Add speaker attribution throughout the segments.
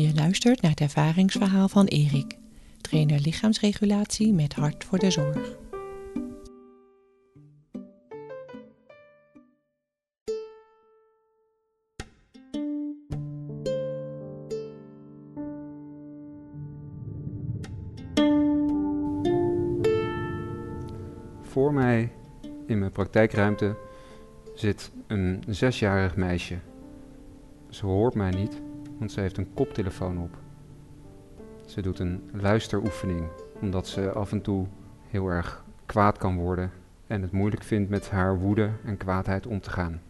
Speaker 1: Je luistert naar het ervaringsverhaal van Erik, trainer lichaamsregulatie met hart voor de zorg.
Speaker 2: Voor mij in mijn praktijkruimte zit een zesjarig meisje. Ze hoort mij niet, want ze heeft een koptelefoon op. Ze doet een luisteroefening, omdat ze af en toe heel erg kwaad kan worden en het moeilijk vindt met haar woede en kwaadheid om te gaan.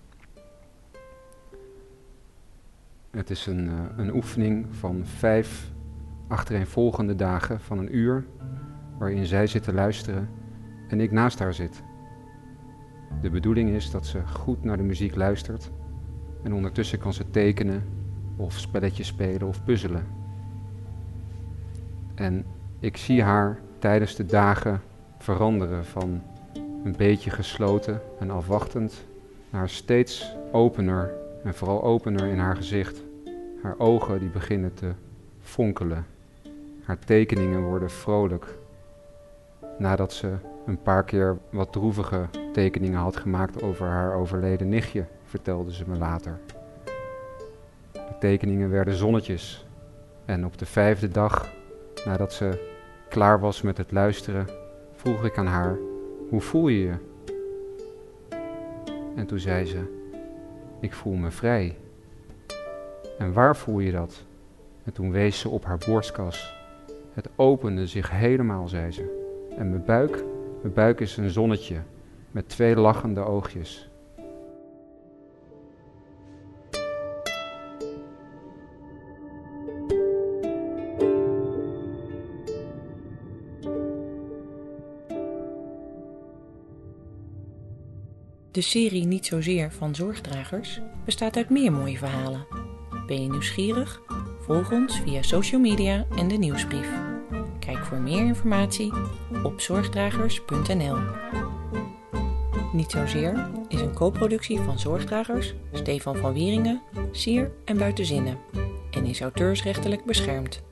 Speaker 2: Het is een, uh, een oefening van vijf achtereenvolgende dagen van een uur, waarin zij zit te luisteren en ik naast haar zit. De bedoeling is dat ze goed naar de muziek luistert en ondertussen kan ze tekenen of spelletjes spelen of puzzelen. En ik zie haar tijdens de dagen veranderen van een beetje gesloten en afwachtend naar steeds opener en vooral opener in haar gezicht. Haar ogen die beginnen te fonkelen. Haar tekeningen worden vrolijk. Nadat ze een paar keer wat droevige tekeningen had gemaakt over haar overleden nichtje, vertelde ze me later. Tekeningen werden zonnetjes. En op de vijfde dag, nadat ze klaar was met het luisteren, vroeg ik aan haar: Hoe voel je je? En toen zei ze: Ik voel me vrij. En waar voel je dat? En toen wees ze op haar borstkas. Het opende zich helemaal, zei ze. En mijn buik, mijn buik is een zonnetje met twee lachende oogjes.
Speaker 1: De serie Niet zozeer van zorgdragers bestaat uit meer mooie verhalen. Ben je nieuwsgierig? Volg ons via social media en de nieuwsbrief. Kijk voor meer informatie op zorgdragers.nl. Niet zozeer is een co-productie van Zorgdragers, Stefan van Wieringen, Sier en Buitenzinnen en is auteursrechtelijk beschermd.